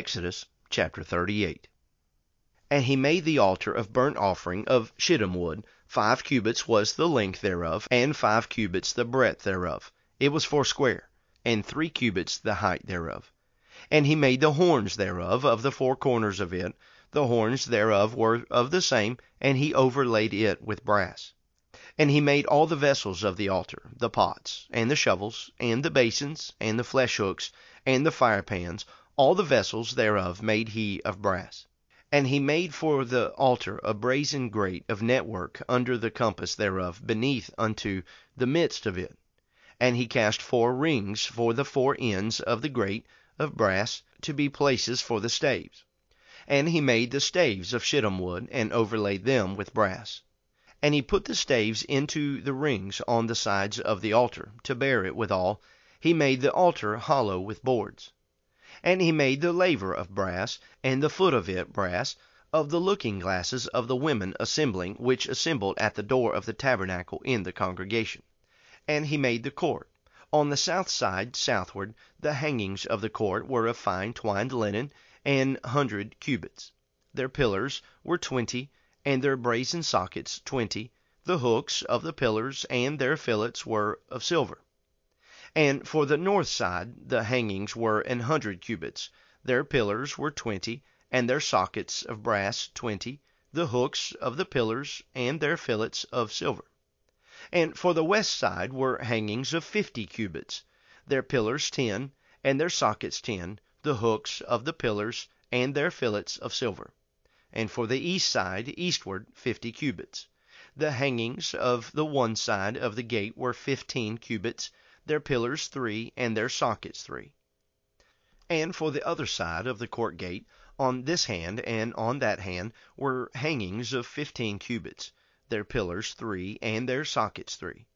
Exodus chapter 38. And he made the altar of burnt offering of shittim wood; five cubits was the length thereof, and five cubits the breadth thereof; it was foursquare, and three cubits the height thereof. And he made the horns thereof of the four corners of it; the horns thereof were of the same, and he overlaid it with brass. And he made all the vessels of the altar, the pots, and the shovels, and the basins, and the fleshhooks, and the firepans all the vessels thereof made he of brass. And he made for the altar a brazen grate of network under the compass thereof beneath unto the midst of it. And he cast four rings for the four ends of the grate of brass, to be places for the staves. And he made the staves of shittim wood, and overlaid them with brass. And he put the staves into the rings on the sides of the altar, to bear it withal. He made the altar hollow with boards. And he made the laver of brass, and the foot of it brass, of the looking glasses of the women assembling, which assembled at the door of the tabernacle in the congregation. And he made the court. On the south side southward, the hangings of the court were of fine twined linen, an hundred cubits. Their pillars were twenty, and their brazen sockets twenty. The hooks of the pillars and their fillets were of silver. And for the north side the hangings were an hundred cubits; their pillars were twenty, and their sockets of brass twenty; the hooks of the pillars and their fillets of silver. And for the west side were hangings of fifty cubits; their pillars ten, and their sockets ten; the hooks of the pillars and their fillets of silver. And for the east side eastward fifty cubits. The hangings of the one side of the gate were fifteen cubits their pillars three, and their sockets three. And for the other side of the court gate, on this hand and on that hand, were hangings of fifteen cubits, their pillars three, and their sockets three.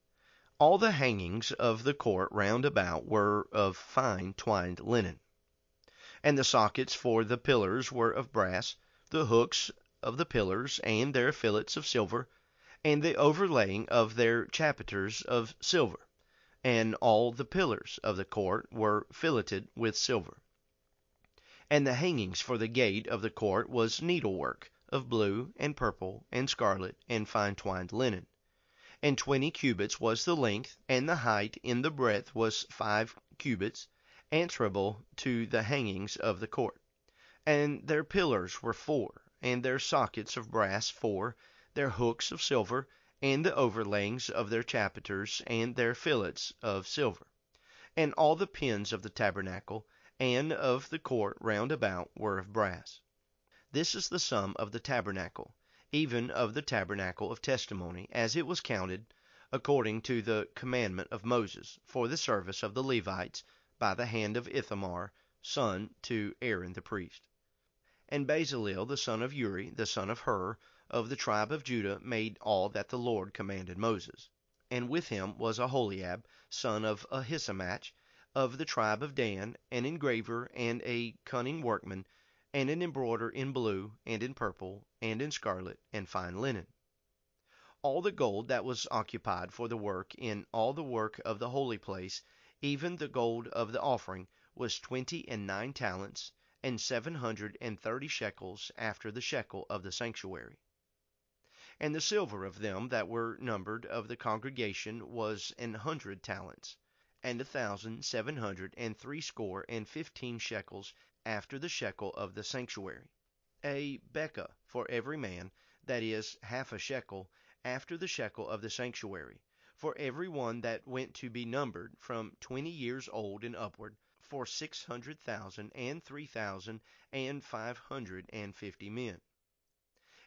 All the hangings of the court round about were of fine twined linen. And the sockets for the pillars were of brass, the hooks of the pillars and their fillets of silver, and the overlaying of their chapiters of silver and all the pillars of the court were filleted with silver. And the hangings for the gate of the court was needlework, of blue, and purple, and scarlet, and fine twined linen. And twenty cubits was the length, and the height in the breadth was five cubits, answerable to the hangings of the court. And their pillars were four, and their sockets of brass four, their hooks of silver, and the overlayings of their chapiters, and their fillets of silver. And all the pins of the tabernacle, and of the court round about, were of brass. This is the sum of the tabernacle, even of the tabernacle of testimony, as it was counted, according to the commandment of Moses, for the service of the Levites, by the hand of Ithamar, son to Aaron the priest. And Bezaleel the son of Uri, the son of Hur, of the tribe of Judah made all that the Lord commanded Moses. And with him was Aholiab, son of Ahisamach, of the tribe of Dan, an engraver and a cunning workman, and an embroiderer in blue, and in purple, and in scarlet, and fine linen. All the gold that was occupied for the work in all the work of the holy place, even the gold of the offering, was twenty and nine talents, and seven hundred and thirty shekels after the shekel of the sanctuary. And the silver of them that were numbered of the congregation was an hundred talents, and a thousand seven hundred and threescore and fifteen shekels after the shekel of the sanctuary. A bekah for every man, that is, half a shekel, after the shekel of the sanctuary, for every one that went to be numbered, from twenty years old and upward, for six hundred thousand and three thousand and five hundred and fifty men.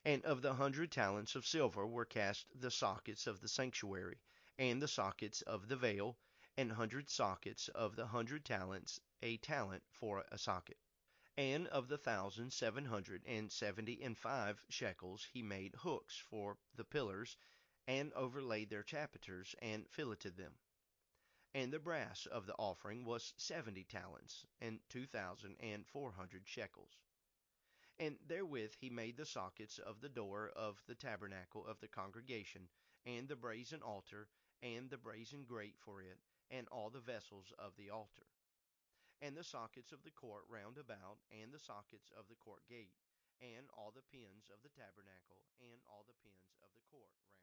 And of the hundred talents of silver were cast the sockets of the sanctuary, and the sockets of the veil, and hundred sockets of the hundred talents, a talent for a socket. And of the thousand seven hundred and seventy and five shekels he made hooks for the pillars, and overlaid their chapiters, and filleted them. And the brass of the offering was seventy talents, and two thousand and four hundred shekels. And therewith he made the sockets of the door of the tabernacle of the congregation, and the brazen altar, and the brazen grate for it, and all the vessels of the altar. and the sockets of the court round about, and the sockets of the court gate, and all the pins of the tabernacle, and all the pins of the court round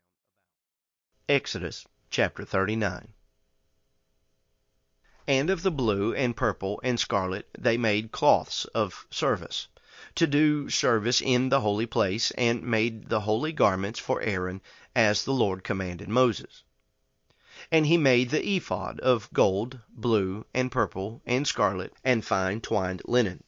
about. Exodus chapter 39. And of the blue and purple and scarlet they made cloths of service, to do service in the holy place, and made the holy garments for Aaron, as the Lord commanded Moses. And he made the ephod of gold, blue, and purple, and scarlet, and fine twined linen.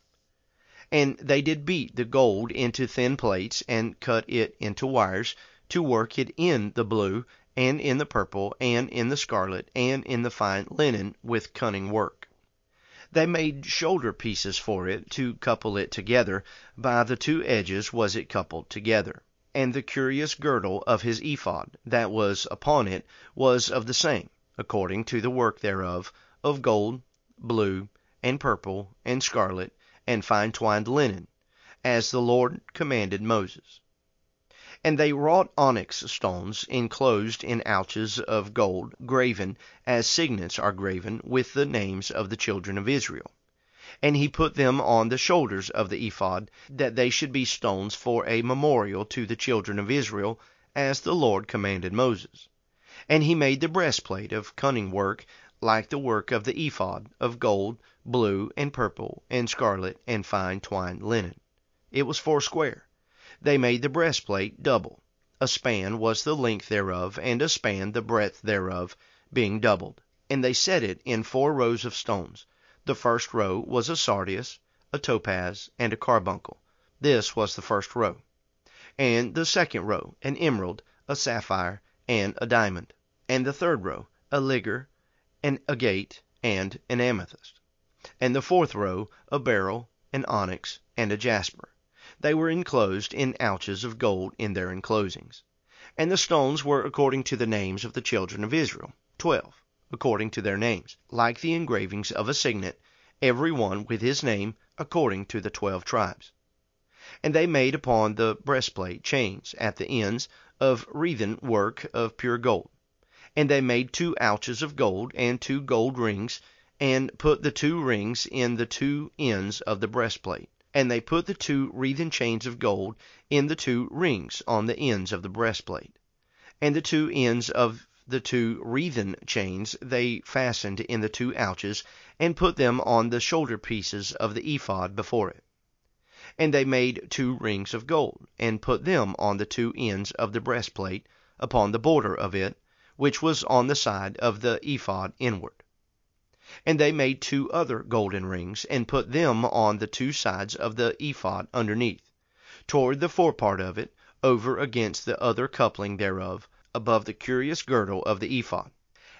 And they did beat the gold into thin plates, and cut it into wires, to work it in the blue, and in the purple, and in the scarlet, and in the fine linen, with cunning work. They made shoulder pieces for it, to couple it together; by the two edges was it coupled together and the curious girdle of his ephod, that was upon it, was of the same, according to the work thereof, of gold, blue, and purple, and scarlet, and fine twined linen, as the Lord commanded Moses. And they wrought onyx stones enclosed in ouches of gold, graven, as signets are graven, with the names of the children of Israel and he put them on the shoulders of the ephod, that they should be stones for a memorial to the children of Israel, as the Lord commanded Moses. And he made the breastplate of cunning work, like the work of the ephod, of gold, blue, and purple, and scarlet, and fine twined linen. It was foursquare. They made the breastplate double. A span was the length thereof, and a span the breadth thereof, being doubled. And they set it in four rows of stones. The first row was a sardius, a topaz, and a carbuncle. This was the first row. And the second row, an emerald, a sapphire, and a diamond. And the third row, a ligure, an agate, and an amethyst. And the fourth row, a beryl, an onyx, and a jasper. They were enclosed in ouches of gold in their enclosings. And the stones were according to the names of the children of Israel, twelve according to their names, like the engravings of a signet, every one with his name, according to the twelve tribes. And they made upon the breastplate chains at the ends, of wreathen work of pure gold. And they made two ouches of gold, and two gold rings, and put the two rings in the two ends of the breastplate. And they put the two wreathen chains of gold in the two rings on the ends of the breastplate. And the two ends of the two wreathen chains they fastened in the two ouches, and put them on the shoulder pieces of the ephod before it. And they made two rings of gold, and put them on the two ends of the breastplate, upon the border of it, which was on the side of the ephod inward. And they made two other golden rings, and put them on the two sides of the ephod underneath, toward the forepart of it, over against the other coupling thereof, above the curious girdle of the ephod.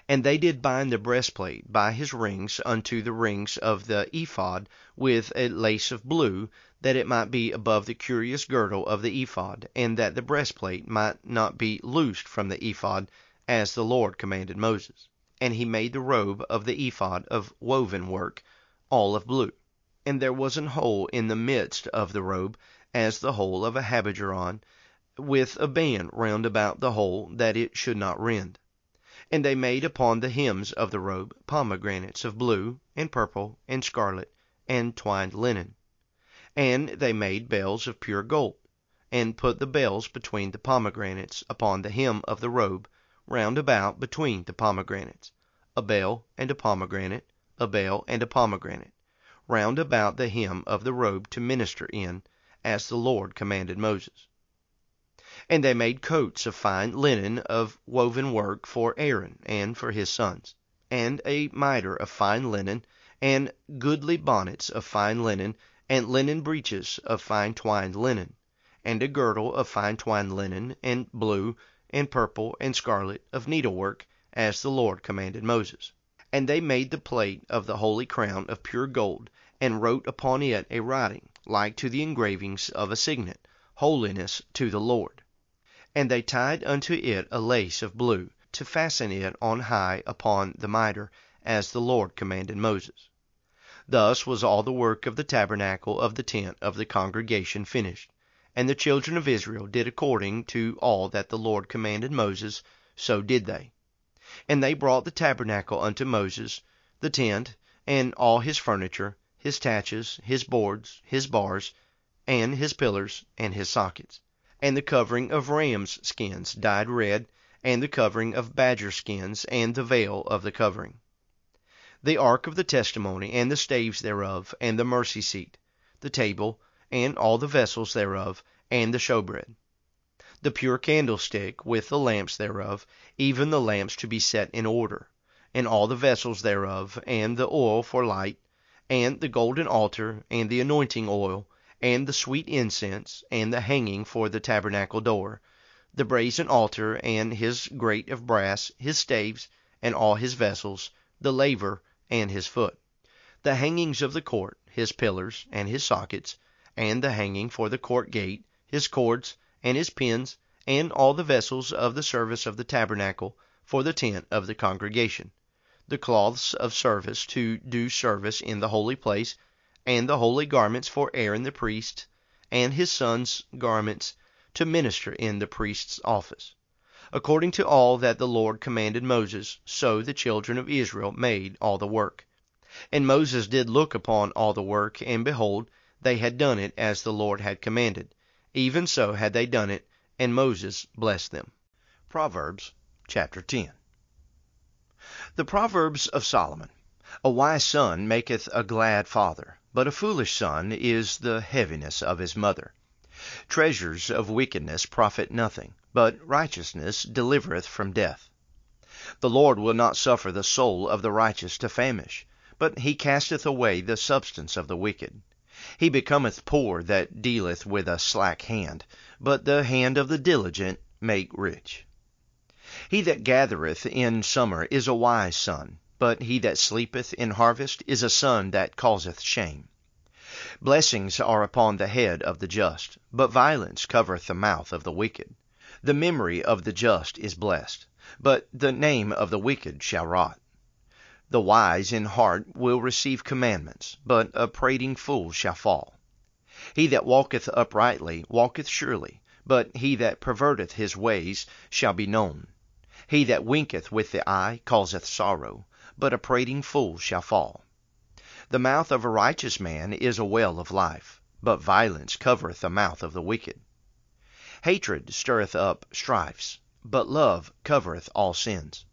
And they did bind the breastplate by his rings unto the rings of the ephod with a lace of blue, that it might be above the curious girdle of the ephod, and that the breastplate might not be loosed from the ephod, as the Lord commanded Moses. And he made the robe of the ephod of woven work, all of blue. And there was an hole in the midst of the robe, as the hole of a habergeon, with a band round about the hole, that it should not rend. And they made upon the hems of the robe pomegranates of blue, and purple, and scarlet, and twined linen. And they made bells of pure gold, and put the bells between the pomegranates upon the hem of the robe, round about between the pomegranates, a bell and a pomegranate, a bell and a pomegranate, round about the hem of the robe to minister in, as the Lord commanded Moses. And they made coats of fine linen of woven work for Aaron and for his sons, and a mitre of fine linen, and goodly bonnets of fine linen, and linen breeches of fine twined linen, and a girdle of fine twined linen, and blue, and purple, and scarlet, of needlework, as the Lord commanded Moses. And they made the plate of the holy crown of pure gold, and wrote upon it a writing, like to the engravings of a signet, Holiness to the Lord. And they tied unto it a lace of blue, to fasten it on high upon the mitre, as the Lord commanded Moses. Thus was all the work of the tabernacle of the tent of the congregation finished. And the children of Israel did according to all that the Lord commanded Moses, so did they. And they brought the tabernacle unto Moses, the tent, and all his furniture, his taches, his boards, his bars, and his pillars, and his sockets, and the covering of rams' skins dyed red, and the covering of badger skins, and the veil of the covering. The ark of the testimony, and the staves thereof, and the mercy seat, the table, and all the vessels thereof, and the showbread. The pure candlestick with the lamps thereof, even the lamps to be set in order, and all the vessels thereof, and the oil for light, and the golden altar, and the anointing oil, and the sweet incense, and the hanging for the tabernacle door, the brazen altar, and his grate of brass, his staves, and all his vessels, the laver, and his foot, the hangings of the court, his pillars, and his sockets, and the hanging for the court gate, his cords, and his pins, and all the vessels of the service of the tabernacle for the tent of the congregation, the cloths of service to do service in the holy place, and the holy garments for Aaron the priest, and his sons' garments to minister in the priest's office. According to all that the Lord commanded Moses, so the children of Israel made all the work. And Moses did look upon all the work, and behold, they had done it as the Lord had commanded. Even so had they done it, and Moses blessed them. Proverbs chapter 10. The Proverbs of Solomon. A wise son maketh a glad father, but a foolish son is the heaviness of his mother. Treasures of wickedness profit nothing, but righteousness delivereth from death. The Lord will not suffer the soul of the righteous to famish, but he casteth away the substance of the wicked. He becometh poor that dealeth with a slack hand, but the hand of the diligent make rich. He that gathereth in summer is a wise son, but he that sleepeth in harvest is a son that causeth shame. Blessings are upon the head of the just, but violence covereth the mouth of the wicked. The memory of the just is blessed, but the name of the wicked shall rot. The wise in heart will receive commandments, but a prating fool shall fall. He that walketh uprightly walketh surely, but he that perverteth his ways shall be known. He that winketh with the eye causeth sorrow, but a prating fool shall fall. The mouth of a righteous man is a well of life, but violence covereth the mouth of the wicked. Hatred stirreth up strifes, but love covereth all sins.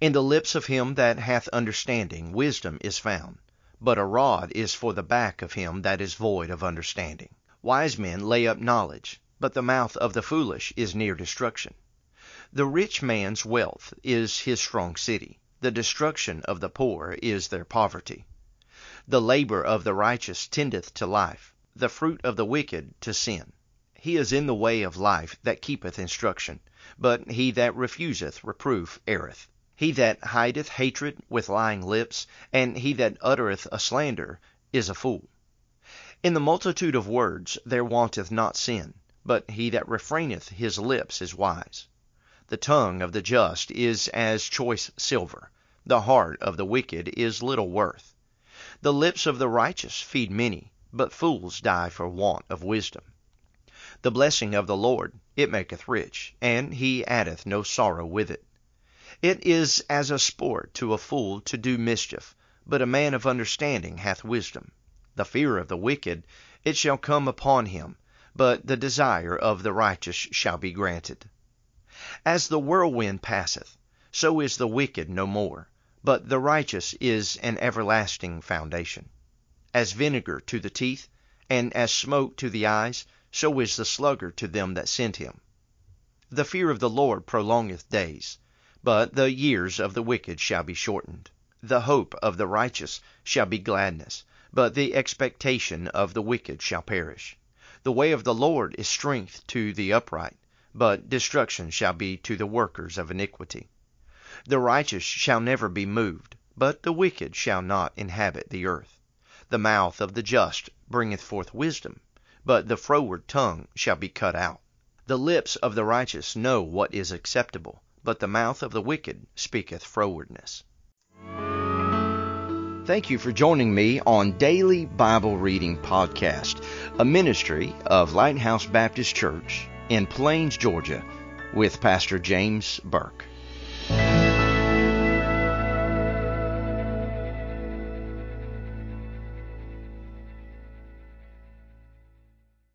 In the lips of him that hath understanding wisdom is found, but a rod is for the back of him that is void of understanding. Wise men lay up knowledge, but the mouth of the foolish is near destruction. The rich man's wealth is his strong city, the destruction of the poor is their poverty. The labor of the righteous tendeth to life, the fruit of the wicked to sin. He is in the way of life that keepeth instruction, but he that refuseth reproof erreth. He that hideth hatred with lying lips, and he that uttereth a slander, is a fool. In the multitude of words there wanteth not sin, but he that refraineth his lips is wise. The tongue of the just is as choice silver, the heart of the wicked is little worth. The lips of the righteous feed many, but fools die for want of wisdom. The blessing of the Lord, it maketh rich, and he addeth no sorrow with it. It is as a sport to a fool to do mischief, but a man of understanding hath wisdom. The fear of the wicked, it shall come upon him, but the desire of the righteous shall be granted. As the whirlwind passeth, so is the wicked no more, but the righteous is an everlasting foundation. As vinegar to the teeth, and as smoke to the eyes, so is the sluggard to them that scent him. The fear of the Lord prolongeth days but the years of the wicked shall be shortened. The hope of the righteous shall be gladness, but the expectation of the wicked shall perish. The way of the Lord is strength to the upright, but destruction shall be to the workers of iniquity. The righteous shall never be moved, but the wicked shall not inhabit the earth. The mouth of the just bringeth forth wisdom, but the froward tongue shall be cut out. The lips of the righteous know what is acceptable but the mouth of the wicked speaketh frowardness. Thank you for joining me on Daily Bible Reading Podcast, a ministry of Lighthouse Baptist Church in Plains, Georgia, with Pastor James Burke.